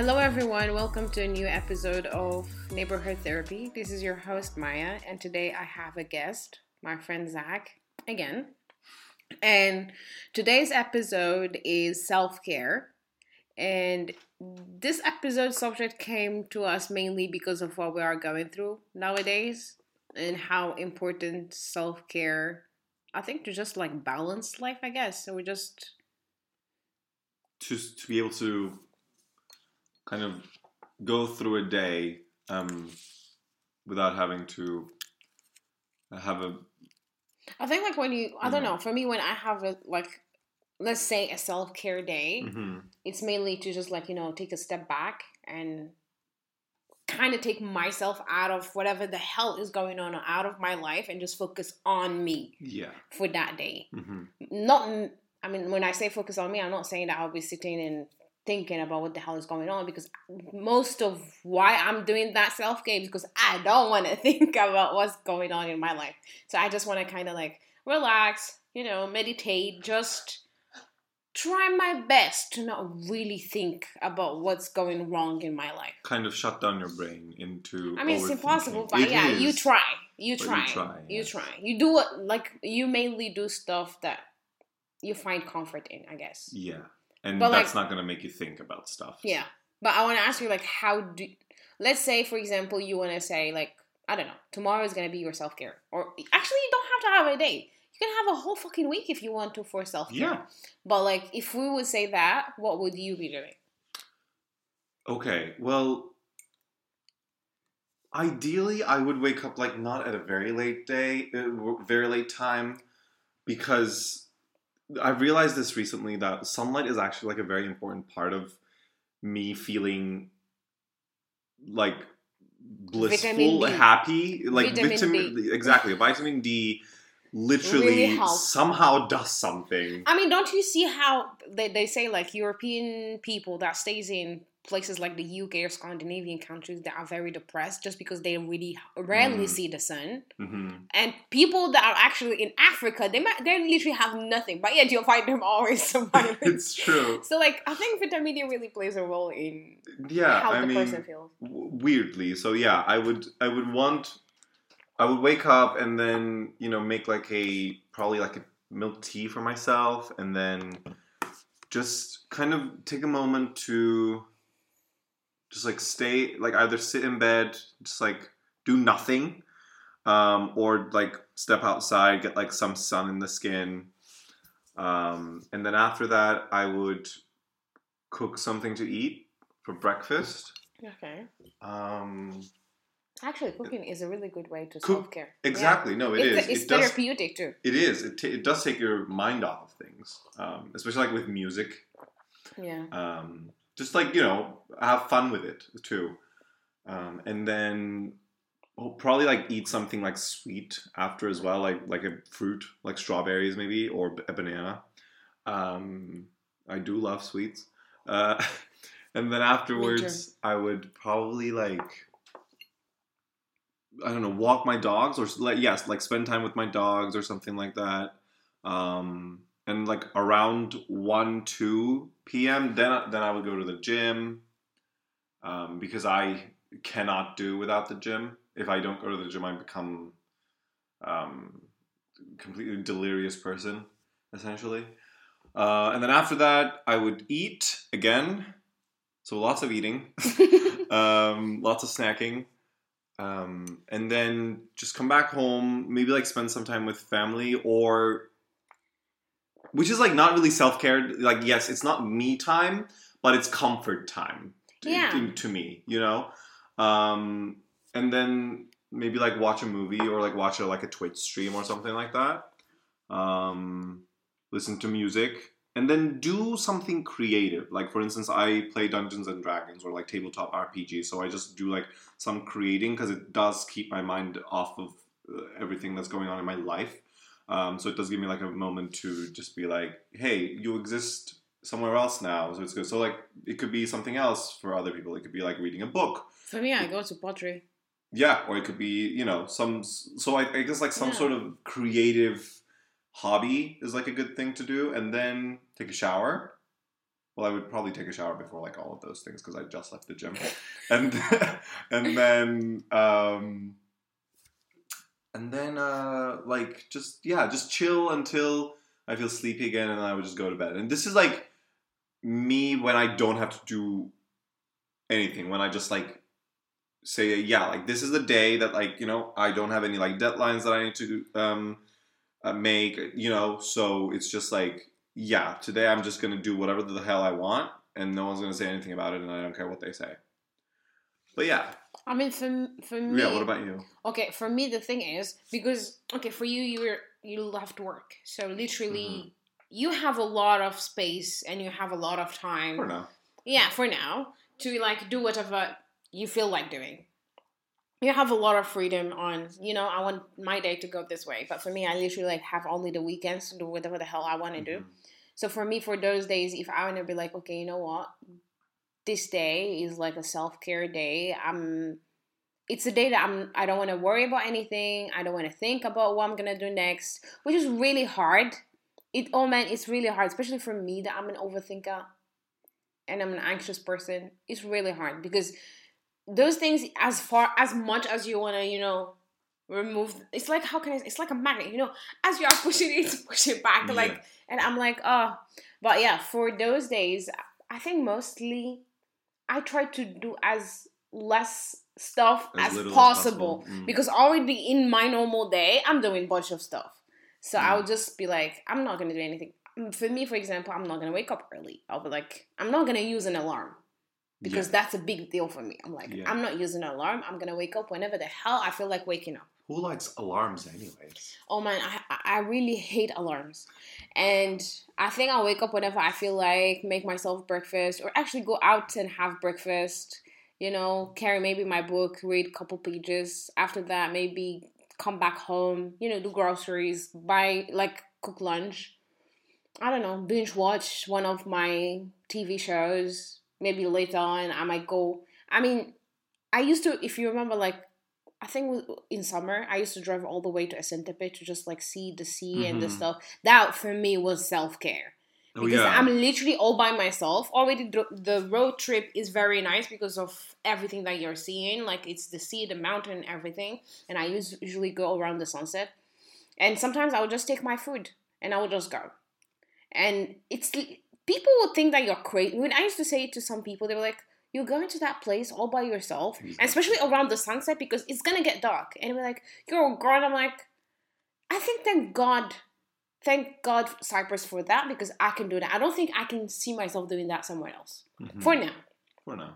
Hello, everyone. Welcome to a new episode of Neighborhood Therapy. This is your host, Maya, and today I have a guest, my friend Zach, again. And today's episode is self care. And this episode subject came to us mainly because of what we are going through nowadays and how important self care, I think, to just like balance life, I guess. So we just to to be able to kind of go through a day um, without having to have a I think like when you, I don't Yeah. know, for me, when I have a, like, let's say a self care day, Mhm. it's mainly to just like, you know, take a step back and kind of take myself out of whatever the hell is going on out of my life and just focus on me yeah for that day. hmm Not, I mean, when I say focus on me, I'm not saying that I'll be sitting and thinking about what the hell is going on because most of why I'm doing that self care is because I don't want to think about what's going on in my life. So I just want to kind of like relax, you know, meditate, just try my best to not really think about what's going wrong in my life. kind of shut down your brain into I mean, it's impossible, but It yeah, you try. You but you try. try, You yes. try. You do what, like, you mainly do stuff that you find comfort in, I guess. yeah and But, that's like- not going to make you think about stuff Yeah. But I want to ask you, like, how do, let's say, for example, you want to say, like, I don't know, tomorrow is going to be your self care. Or actually, you don't have to have a day. You can have a whole fucking week if you want to for self care. Yeah. But, like, if we would say that, what would you be doing? Okay, well, ideally, I would wake up like not at a very late day, uh, very late time, because I realized this recently that sunlight is actually like a very important part of me feeling like blissful, happy, like Vitamin D. exactly. Vitamin D literally Really somehow does something. I mean, don't you see how they, they say, like, European people that stays in places like the UK or Scandinavian countries that are very depressed just because they really rarely Mm. see the sun. hmm And people that are actually in Africa, they might they literally have nothing, but yet you'll find them always surviving. it's true. so like I think vitamin D really plays a role in Yeah, how I the mean, person feels. w- weirdly so yeah i would i would want i would wake up and then you know make like a probably like a milk tea for myself and then just kind of take a moment to just like stay like either sit in bed just like do nothing um, or like step outside get like some sun in the skin um, and then after that i would cook something to eat for breakfast Okay. um, Actually, cooking is a really good way to Cook- self care. exactly. No, it is. it's, It's it does. therapeutic too. It is. It, ta it does take your mind off of things, um, especially like with music. Yeah. Um, just like you know, have fun with it too, um, and then oh, probably like eat something like sweet after as well, like like a fruit, like strawberries maybe, or a banana. Um, I do love sweets. Uh, and then afterwards, I would probably like I don't know, walk my dogs or like yes, like spend time with my dogs or something like that. Um, and like around one two p.m. then then I would go to the gym um, because I cannot do without the gym. If I don't go to the gym, I become um, completely delirious person essentially. Uh, and then after that, I would eat again. So lots of eating, um, lots of snacking, um, and then just come back home. Maybe like spend some time with family, or which is like not really self care. Like yes, it's not me time, but it's comfort time. To, Yeah. to, to me, you know. Um, and then maybe like watch a movie or like watch a, like a Twitch stream or something like that. Um, listen to music and then do something creative. Like for instance i play dungeons and dragons or like tabletop rpg so i just do like some creating because it does keep my mind off of uh, everything that's going on in my life. Um, so it does give me like a moment to just be like hey you exist somewhere else now. So it's good. So like it could be something else for other people. It could be like reading a book. For me, I go to pottery. yeah or it could be you know some so i, I guess like some Yeah. sort of creative hobby is like a good thing to do and then take a shower well, I would probably take a shower before like all of those things because I just left the gym, and and then um, and then uh, like just yeah, just chill until I feel sleepy again, and then I would just go to bed. And this is like me when I don't have to do anything. When I just like say yeah, like this is the day that like you know I don't have any like deadlines that I need to um, uh, make. You know, so it's just like yeah, today I'm just gonna do whatever the hell I want, and no one's gonna say anything about it, and I don't care what they say. But yeah, I mean, for for me, yeah. What about you? okay, for me the thing is because okay, for you you're you left work, so literally Mm-hmm. you have a lot of space and you have a lot of time. For now, yeah, for now to like do whatever you feel like doing. You have a lot of freedom on, you know, I want my day to go this way. But for me, I literally like have only the weekends to do whatever the hell I want to do. Mhm. So for me, for those days, if I want to be like, okay, you know what, this day is like a self care day. I'm. It's a day that I'm. I don't want to worry about anything. I don't want to think about what I'm gonna do next, which is really hard. It oh man, it's really hard, especially for me that I'm an overthinker, and I'm an anxious person. It's really hard because those things, as far as much as you wanna, you know, remove. It's like how can I? It's like a magnet, you know. As you are pushing it, push it back, Yeah. like and I'm like, oh, but yeah, for those days, I think mostly I try to do as less stuff As as, possible, possible, mm. because already in my normal day, I'm doing bunch of stuff. So Mm. I'll just be like, I'm not gonna do anything. Mm, For me, for example, I'm not gonna wake up early. I'll be like, I'm not gonna use an alarm because Yeah. that's a big deal for me. I'm like, Yeah. I'm not using an alarm. I'm gonna wake up whenever the hell I feel like waking up. who likes alarms anyways? Oh man, I I really hate alarms, and I think I'll wake up whenever I feel like, make myself breakfast, or actually go out and have breakfast. You know, carry maybe my book, read a couple pages. After that, maybe come back home. You know, do groceries, buy like cook lunch. I don't know, binge watch one of my TV shows. Maybe later on, I might go. I mean, I used to, if you remember, like I think in summer I used to drive all the way to Esentepe to just like see the sea and the Mhm. stuff. That for me was self care Oh because yeah, I'm literally all by myself. Already the, the road trip is very nice because of everything that you're seeing. Like it's the sea, the mountain, everything. And I usually go around the sunset. And sometimes I would just take my food and I would just go. And it's people would think that you're crazy. When I used to say it to some people, they were like, "You're going to that place all by yourself, especially around the sunset because it's gonna get dark." And we're like, "You're a god." I'm like, I think thank God, thank God Cyprus for that because I can do that. I don't think I can see myself doing that somewhere else Mhm. for now. for now.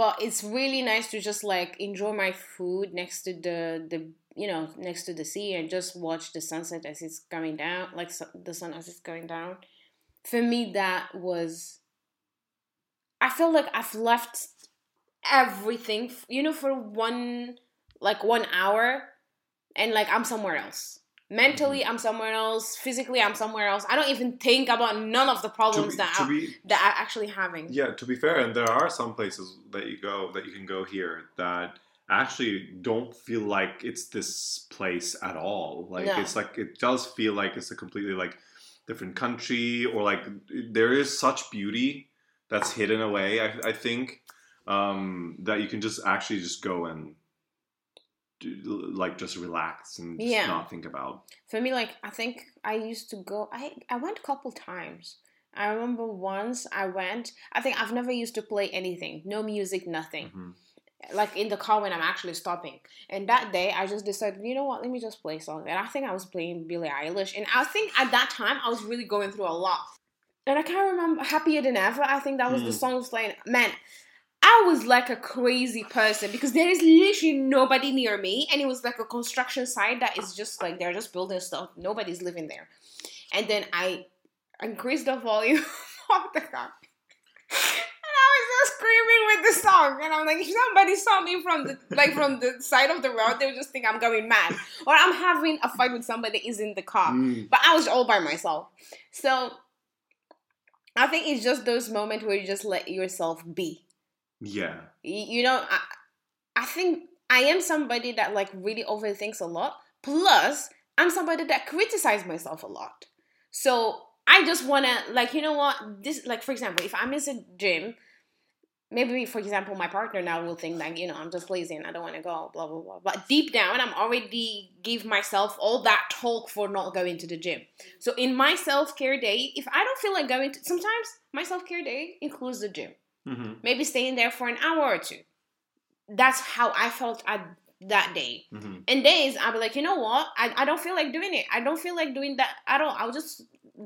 But it's really nice to just like enjoy my food next to the the you know next to the sea and just watch the sunset as it's coming down, like the sun as it's going down. For me, that was. I feel like I've left everything, you know, for one like one hour, and like I'm somewhere else. Mentally, mm-hmm. I'm somewhere else. Physically, I'm somewhere else. I don't even think about none of the problems be, that I, be that I'm actually having. Yeah, to be fair, and there are some places that you go that you can go here that actually don't feel like it's this place at all. Like No. it's like it does feel like it's a completely like different country or like there is such beauty that's hidden away. I, I think um, that you can just actually just go and do, like just relax and just Yeah. not think about. For me, like I think I used to go. I I went a couple times. I remember once I went. I think I've never used to play anything, no music, nothing. Mhm. Like in the car when I'm actually stopping. And that day, I just decided, you know what? Let me just play songs. And I think I was playing Billie Eilish. And I think at that time I was really going through a lot. And I can't remember "Happier Than Ever." I think that was the Mm. song I was playing. Man, I was like a crazy person because there is literally nobody near me, and it was like a construction site that is just like they're just building stuff. Nobody's living there. And then I increased the volume of the car. And I was just screaming with the song, and I'm like, if somebody saw me from the like from the side of the road, they would just think I'm going mad, or I'm having a fight with somebody that is in the car Mm. but I was all by myself. So I think it's just those moments where you just let yourself be. Yeah. Y- You know, I, I think I am somebody that like really overthinks a lot. Plus, I'm somebody that criticizes myself a lot. So I just wanna like you know what this like for example if I'm in the gym, maybe for example my partner now will think like you know I'm just lazy and I don't want to go blah blah blah. But deep down I'm already give myself all that talk for not going to the gym. So in my self care day, if I don't feel like going to sometimes my self care day includes the gym. Mm-hmm. Maybe staying there for an hour or two. That's how I felt at that day. Mm-hmm. And days I'll be like, you know what? I, I don't feel like doing it. I don't feel like doing that at all. I'll just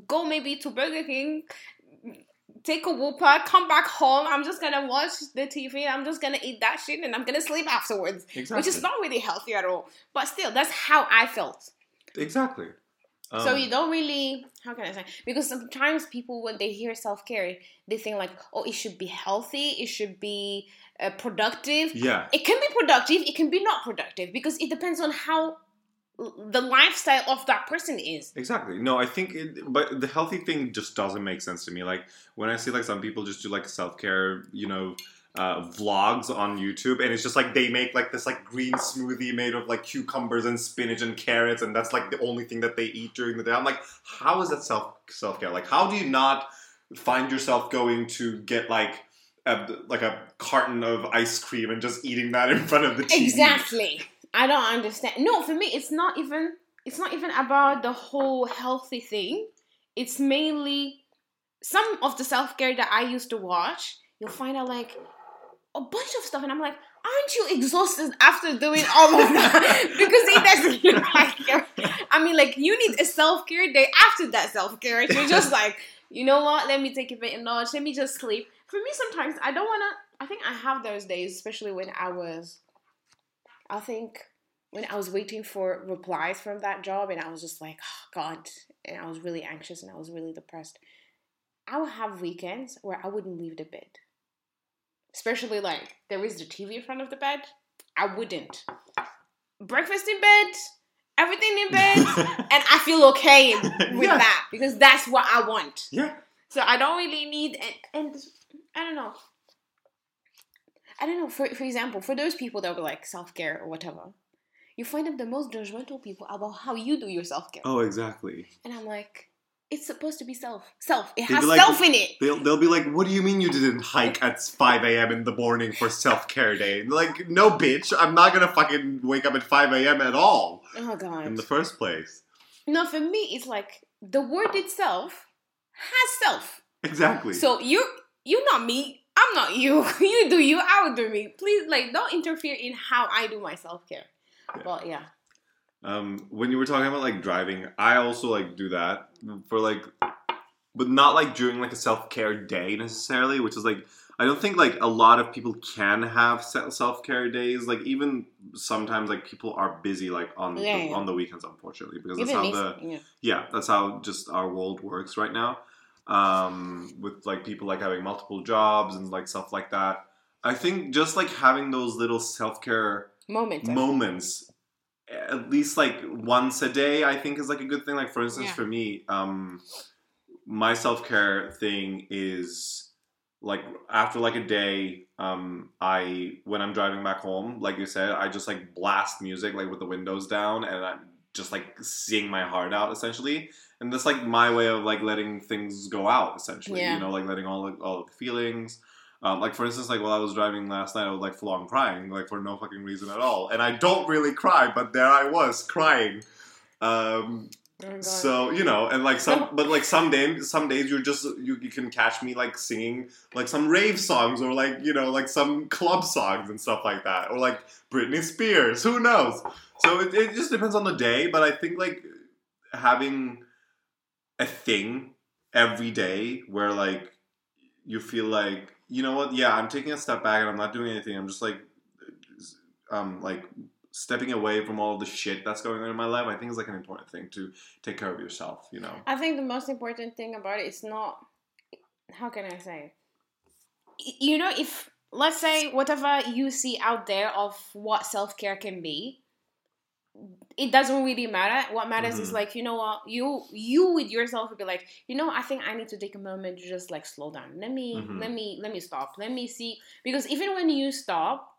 go maybe to Burger King, take a Whopper, come back home. I'm just gonna watch the TV. I'm just gonna eat that shit and I'm gonna sleep afterwards. Exactly. Which is not really healthy at all. But still, that's how I felt. exactly. so Um, you don't really how can I say? Because sometimes people when they hear self care, they think like, oh, it should be healthy, it should be uh, productive. yeah. It can be productive, it can be not productive because it depends on how the lifestyle of that person is. Exactly. No, I think, it, but the healthy thing just doesn't make sense to me. Like when I see like some people just do like self care, you know, uh, vlogs on YouTube, and it's just like they make like this like green smoothie made of like cucumbers and spinach and carrots, and that's like the only thing that they eat during the day. I'm like, how is that self self care? Like, how do you not find yourself going to get like a, like a carton of ice cream and just eating that in front of the TV? Exactly. I don't understand. No, for me, it's not even. It's not even about the whole healthy thing. It's mainly some of the self care that I used to watch. You'll find out like a bunch of stuff, and I'm like, aren't you exhausted after doing all of that? because it doesn't like. I mean, like you need a self care day after that self care. You're just like, you know what? Let me take a bit of notch. Let me just sleep. For me, sometimes I don't wanna. I think I have those days, especially when I was I think when I was waiting for replies from that job and I was just like, oh, God, and I was really anxious and I was really depressed. I would have weekends where I wouldn't leave the bed. Especially like there is the TV in front of the bed. I wouldn't. Breakfast in bed, everything in bed, and I feel okay with Yeah. that because that's what I want. Yeah. So I don't really need and, and I don't know. I don't know. For for example, for those people that were like self care or whatever, you find them the most judgmental people about how you do your self care. Oh, exactly. And I'm like, it's supposed to be self. Self. It has like- self in it. They'll, they'll be like, what do you mean you didn't hike at 5 a.m. in the morning for self care day? Like, no, bitch, I'm not gonna fucking wake up at 5 a.m. at all Oh god. in the first place. no, for me, it's like the word itself has self. Exactly. So you're you're not me. I'm not you. you do you. I will do me. Please, like, don't interfere in how I do my self care. Yeah. But yeah. um, when you were talking about like driving, I also like do that for like, but not like during like a self care day necessarily, which is like, I don't think like a lot of people can have self care days. Like even sometimes like people are busy like on Yeah, the, yeah. on the weekends, unfortunately, because that's Even how the yeah. yeah that's how just our world works right now um with like people like having multiple jobs and like stuff like that i think just like having those little self-care Moment. moments at least like once a day i think is like a good thing like for instance Yeah. for me um my self-care thing is like after like a day um i when i'm driving back home like you said i just like blast music like with the windows down and i'm just like sing my heart out essentially and that's like my way of like letting things go out essentially Yeah. you know like letting all the, all the feelings um, like for instance like while i was driving last night i was like full on crying like for no fucking reason at all and i don't really cry but there i was crying um, Oh, so you know, and like some, but like some days, some days you're just you, you can catch me like singing like some rave songs or like you know like some club songs and stuff like that, or like Britney Spears. Who knows? So it, it just depends on the day, but I think like having a thing every day where like you feel like you know what, yeah, I'm taking a step back and I'm not doing anything. I'm just like um like stepping away from all the shit that's going on in my life. I think is like an important thing to take care of yourself. You know. I think the most important thing about it is not how can I say you know if let's say whatever you see out there of what self-care can be it doesn't really matter what matters is Mhm. like you know what you you with yourself would be like you know i think i need to take a moment to just like slow down let me Mhm. let me let me stop let me see because even when you stop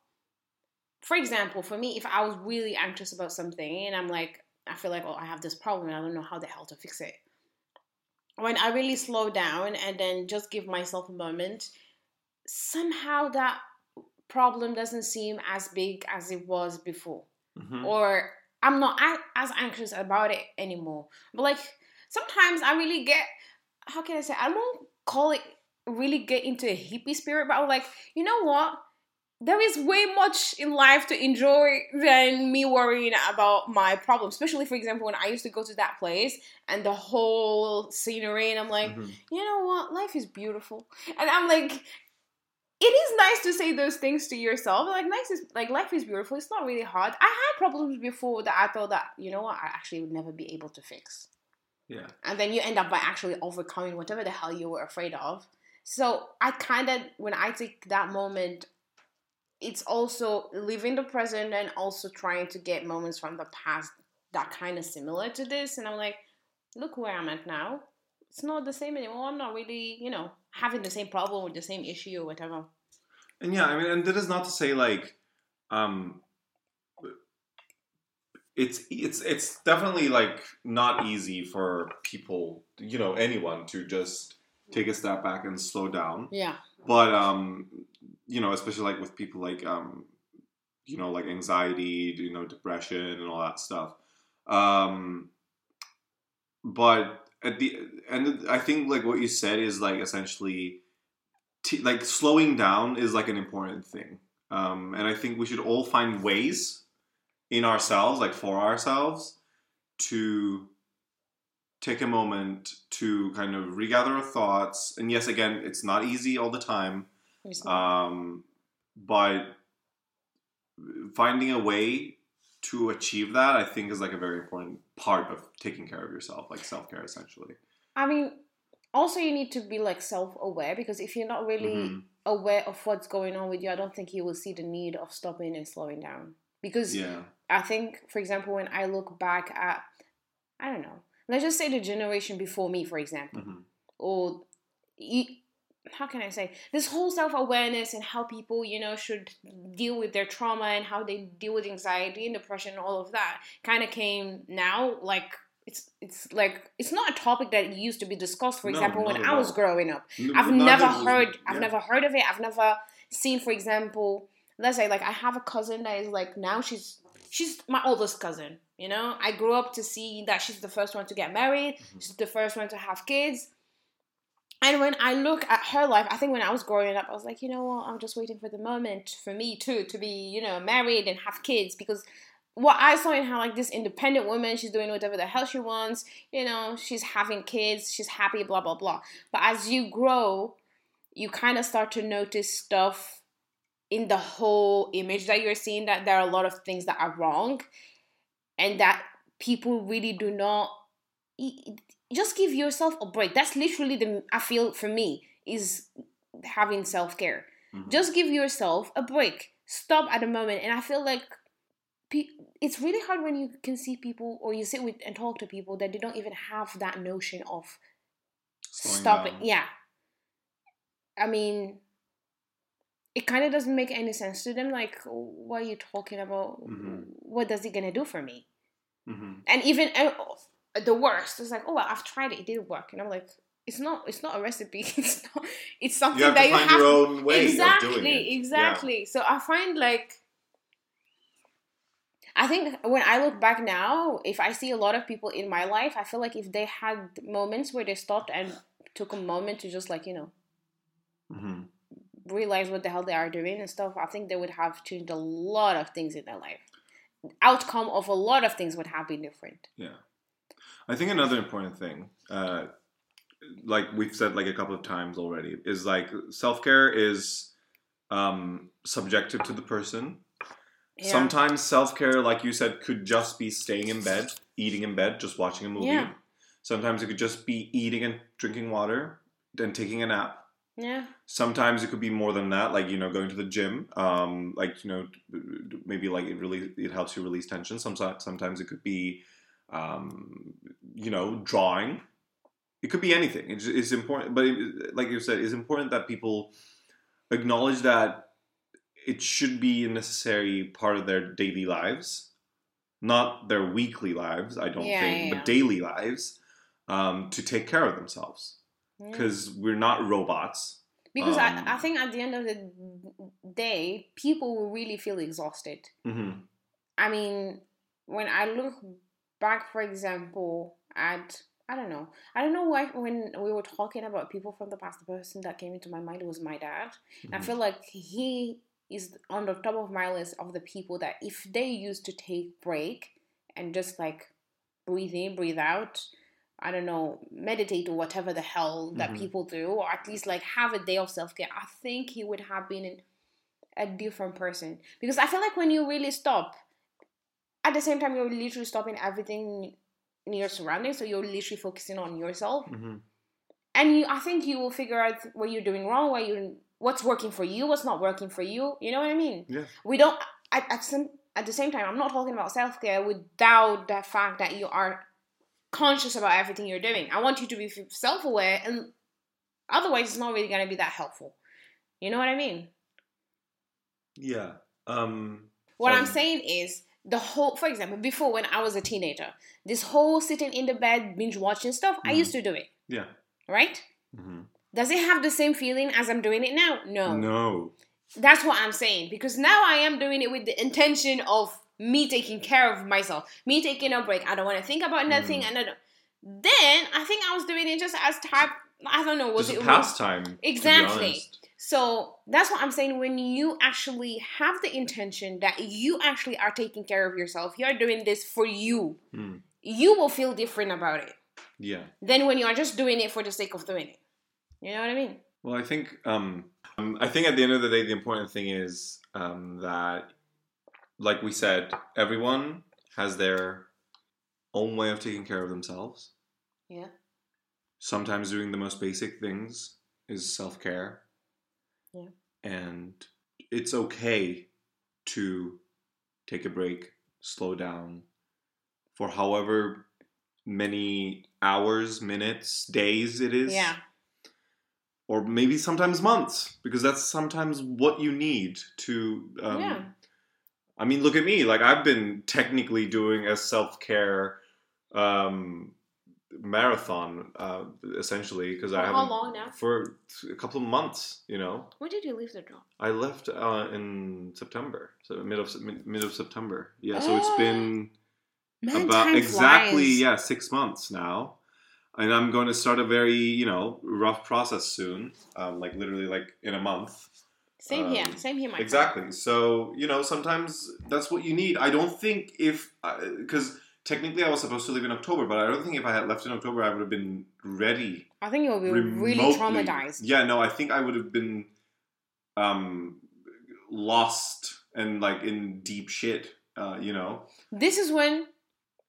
for example for me if i was really anxious about something and i'm like i feel like oh i have this problem and i don't know how the hell to fix it when I really slow down and then just give myself a moment, somehow that problem doesn't seem as big as it was before. Mhm. Or I'm not as anxious about it anymore. But like sometimes I really get how can I say I won't call it really get into a hippie spirit, but I'm like, you know what? There is way much in life to enjoy than me worrying about my problems. Especially, for example, when I used to go to that place and the whole scenery, and I'm like, Mhm. you know what? Life is beautiful. And I'm like, it is nice to say those things to yourself. Like, nice is like life is beautiful. It's not really hard. I had problems before that I thought that you know what I actually would never be able to fix, Yeah. and then you end up by actually overcoming whatever the hell you were afraid of. So I kind of when I take that moment. It's also living the present and also trying to get moments from the past that kind of similar to this. And I'm like, look where I'm at now. It's not the same anymore. I'm not really, you know, having the same problem with the same issue or whatever. And yeah, I mean, and that is not to say like, um, it's it's it's definitely like not easy for people, you know, anyone to just take a step back and slow down. Yeah. But um, you know, especially like with people like um, you know, like anxiety, you know, depression, and all that stuff. Um, but at the end, I think like what you said is like essentially t- like slowing down is like an important thing. Um, and i think we should all find ways in ourselves like for ourselves to take a moment to kind of regather our thoughts. And yes again it's not easy all the time um, but finding a way to achieve that i think is like a very important part of taking care of yourself like self-care essentially I mean, also you need to be like self-aware because if you're not really Mhm. aware of what's going on with you, I don't think you will see the need of stopping and slowing down. Because yeah I think, for example, when I look back at, I don't know, let's just say the generation before me, for example, Mhm. or how can I say this whole self awareness and how people, you know, should deal with their trauma and how they deal with anxiety and depression and all of that kind of came now. Like it's it's like it's not a topic that used to be discussed. For No, example, when I was growing up, I've not never heard. I've never heard of it. I've never seen, for example, let's say like I have a cousin that is like now she's she's my oldest cousin. You know, I grew up to see that she's the first one to get married. Mm-hmm. She's the first one to have kids. And when I look at her life, I think when I was growing up, I was like, you know what? I'm just waiting for the moment for me too to be, you know, married and have kids because what I saw in her like this independent woman, she's doing whatever the hell she wants, you know, she's having kids, she's happy, blah blah blah. But as you grow, you kind of start to notice stuff in the whole image that you're seeing that there are a lot of things that are wrong and that people really do not just give yourself a break that's literally the i feel for me is having self-care Mhm. just give yourself a break stop at a moment and i feel like pe- it's really hard when you can see people or you sit with and talk to people that they don't even have that notion of Slowing stopping down. yeah i mean it kind of doesn't make any sense to them like what are you talking about Mhm. what does it gonna do for me Mhm. and even the worst It's like oh well, i've tried it it didn't work and i'm like it's not it's not a recipe it's not it's something You have that to you find have your own way exactly of doing it. exactly so i find like i think when i look back now if i see a lot of people in my life i feel like if they had moments where they stopped and took a moment to just like you know Yeah. Mhm. realize what the hell they are doing and stuff i think they would have changed a lot of things in their life outcome of a lot of things would have been different Yeah. I think another important thing, uh, like we've said like a couple of times already, is like self care is um, subjective to the person. Yeah. Sometimes self care, like you said, could just be staying in bed, eating in bed, just watching a movie. Yeah. Sometimes it could just be eating and drinking water, then taking a nap. yeah Sometimes it could be more than that, like you know, going to the gym. Um, like you know, maybe like it really it helps you release tension. Sometimes sometimes it could be, um, you know, drawing. It could be anything. It's, it's important, but it, like you said, it's important that people acknowledge that it should be a necessary part of their daily lives, not their weekly lives. I don't Yeah, think, yeah, but yeah. daily lives. um, to take care of themselves Yeah. because we're not robots. Because um, I, I think at the end of the day, people will really feel exhausted. hmm I mean, when I look back, for example, at I don't know, I don't know why when we were talking about people from the past, the person that came into my mind was my dad. I Mhm. feel like he is on the top of my list of the people that if they used to take break and just like breathe in, breathe out, I don't know, meditate or whatever the hell that Mhm. people do, or at least like have a day of self care, I think he would have been a different person. Because I feel like when you really stop, at the same time you're literally stopping everything in your surroundings, so you're literally focusing on yourself. Hmm and you i think you will figure out what you're doing wrong what you what's working for you what's not working for you you know what i mean? Yeah. we don't at, at, some, at the same time i'm not talking about self-care without the fact that you are conscious about everything you're doing. I want you to be self-aware and otherwise it's not really going to be that helpful. You know what i mean? Yeah. Um, what i'm Um, saying is the whole for example before when i was a teenager this whole sitting in the bed binge watching stuff i Mhm. used to do it yeah. right hmm does it have the same feeling as i'm doing it now no No. That's what I'm saying because now I am doing it with the intention of me taking care of myself, me taking a break. I don't want to think about nothing, Mm. and I. Then I think I was doing it just as type. I don't know. Was Just it pastime. Exactly. So that's what I'm saying. When you actually have the intention that you actually are taking care of yourself, you're doing this for you. Mm. You will feel different about it Yeah. than when you are just doing it for the sake of doing it. You know what I mean? Well, I think um, um, I think at the end of the day, the important thing is um, that, like we said, everyone has their own way of taking care of themselves. Yeah. Sometimes doing the most basic things is self care. And it's okay to take a break, slow down for however many hours, minutes, days it is Yeah. or maybe sometimes months because that's sometimes what you need to um, Yeah. i mean look at me like i've been technically doing a self-care um, marathon uh, essentially because i For have how long now? for a couple of months you know When did you leave the job? i left uh, in september so mid of mid, mid of september yeah so it's been Man, about exactly flies. yeah six months now and i'm going to start a very you know rough process soon um, like literally like in a month Same here. Um, Same here, my friend. exactly so you know sometimes that's what you need i don't think if because technically i was supposed to leave in october but i don't think if i had left in october i would have been ready I think you would be really traumatized. yeah no i think i would have been um lost and like in deep shit uh, you know This is when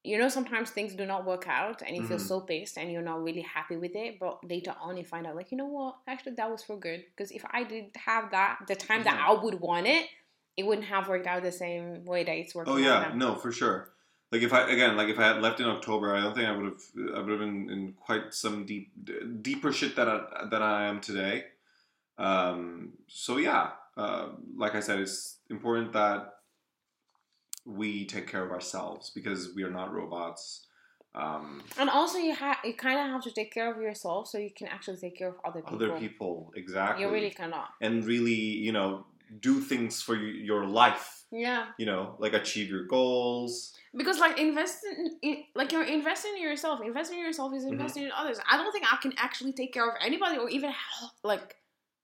you know sometimes things do not work out and you feel Mhm. so pissed and you're not really happy with it, but later on you find out like, you know what, actually that was for good. Because if I did have that the time that I would want it, it wouldn't have worked out the same way that it's working Oh yeah, no, for sure. Like if I again, like if I had left in October, I don't think I would have. I would have been in quite some deep, deeper shit that I, that I am today. Um, so yeah, uh, like I said, it's important that we take care of ourselves because we are not robots. Um, And also you have you kind of have to take care of yourself so you can actually take care of other people. other people, exactly, You really cannot. and really, you know, do things for your life. Yeah. You know, like achieve your goals. Because like investing, in, like you're investing in yourself. Investing in yourself Mm-hmm. is investing in others. I don't think I can actually take care of anybody or even like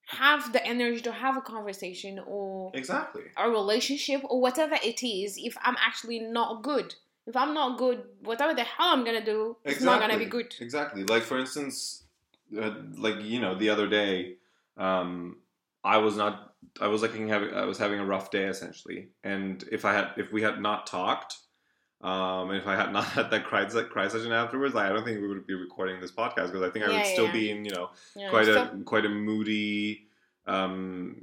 have the energy to have a conversation or Exactly. a relationship or whatever it is if I'm actually not good. If I'm not good, whatever the hell I'm gonna do, it's not gonna be good. Exactly. Like for instance, uh, like you know, the other day, um, I was not. I was like having. I was having a rough day essentially, and if I had, if we had not talked, um, and if I had not had that cry, that cry session afterwards, like, I don't think we would be recording this podcast because I think I Yeah, would still yeah. be in you know Yeah, quite a so- quite a moody um,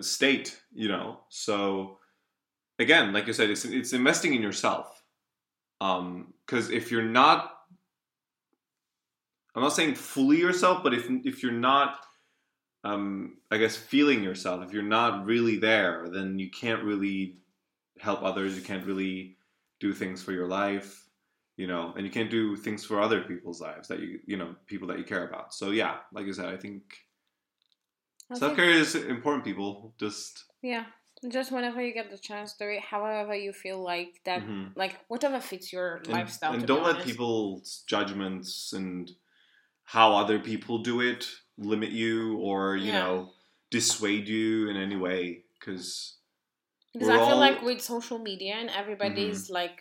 state, you know. So again, like you said, it's it's investing in yourself. Because if you're not, I'm not saying fully yourself, but if if you're not, um, I guess feeling yourself, if you're not really there, then you can't really help others. You can't really do things for your life. you know, and you can't do things for other people's lives that you you know people that you care about. So yeah, like I said, I think I self care is important. People just Yeah, just whenever you get the chance, to do it. However you feel like that, Mhm. like whatever fits your and, lifestyle. and don't let people's judgments and how other people do it limit you or you Yeah. know dissuade you in any way because Because I feel all- like with social media and Mm-hmm. everybody's like,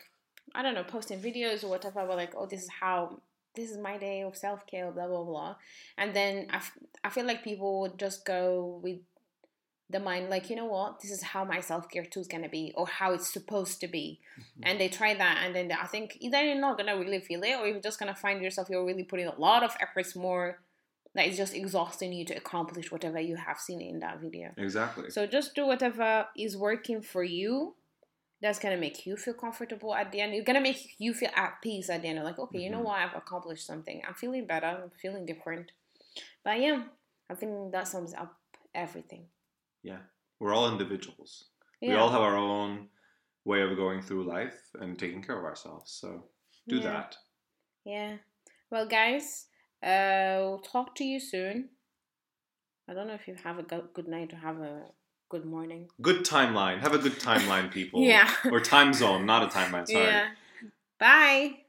I don't know, posting videos or whatever, but like, oh, this is how, this is my day of self care, blah, blah, blah. And then I, f- I feel like people would just go with the mind, like, you know what, this is how my self care tool is going to be or how it's supposed to be. Mm-hmm. And they try that. And then I think either you're not going to really feel it or you're just going to find yourself, you're really putting a lot of efforts more. That is just exhausting you to accomplish whatever you have seen in that video. exactly So just do whatever is working for you. That's gonna make you feel comfortable at the end. You're gonna make you feel at peace at the end. Like, okay, you know Mhm. what? I've accomplished something. I'm feeling better. I'm feeling different. But yeah, I think that sums up everything. yeah we're all individuals Yeah. we all have our own way of going through life and taking care of ourselves so do Yeah. that Yeah. Well, guys, uh, we'll talk to you soon. I don't know if you have a go- good night or have a good morning. good timeline have a good timeline people Yeah. or time zone not a timeline sorry Yeah. Bye.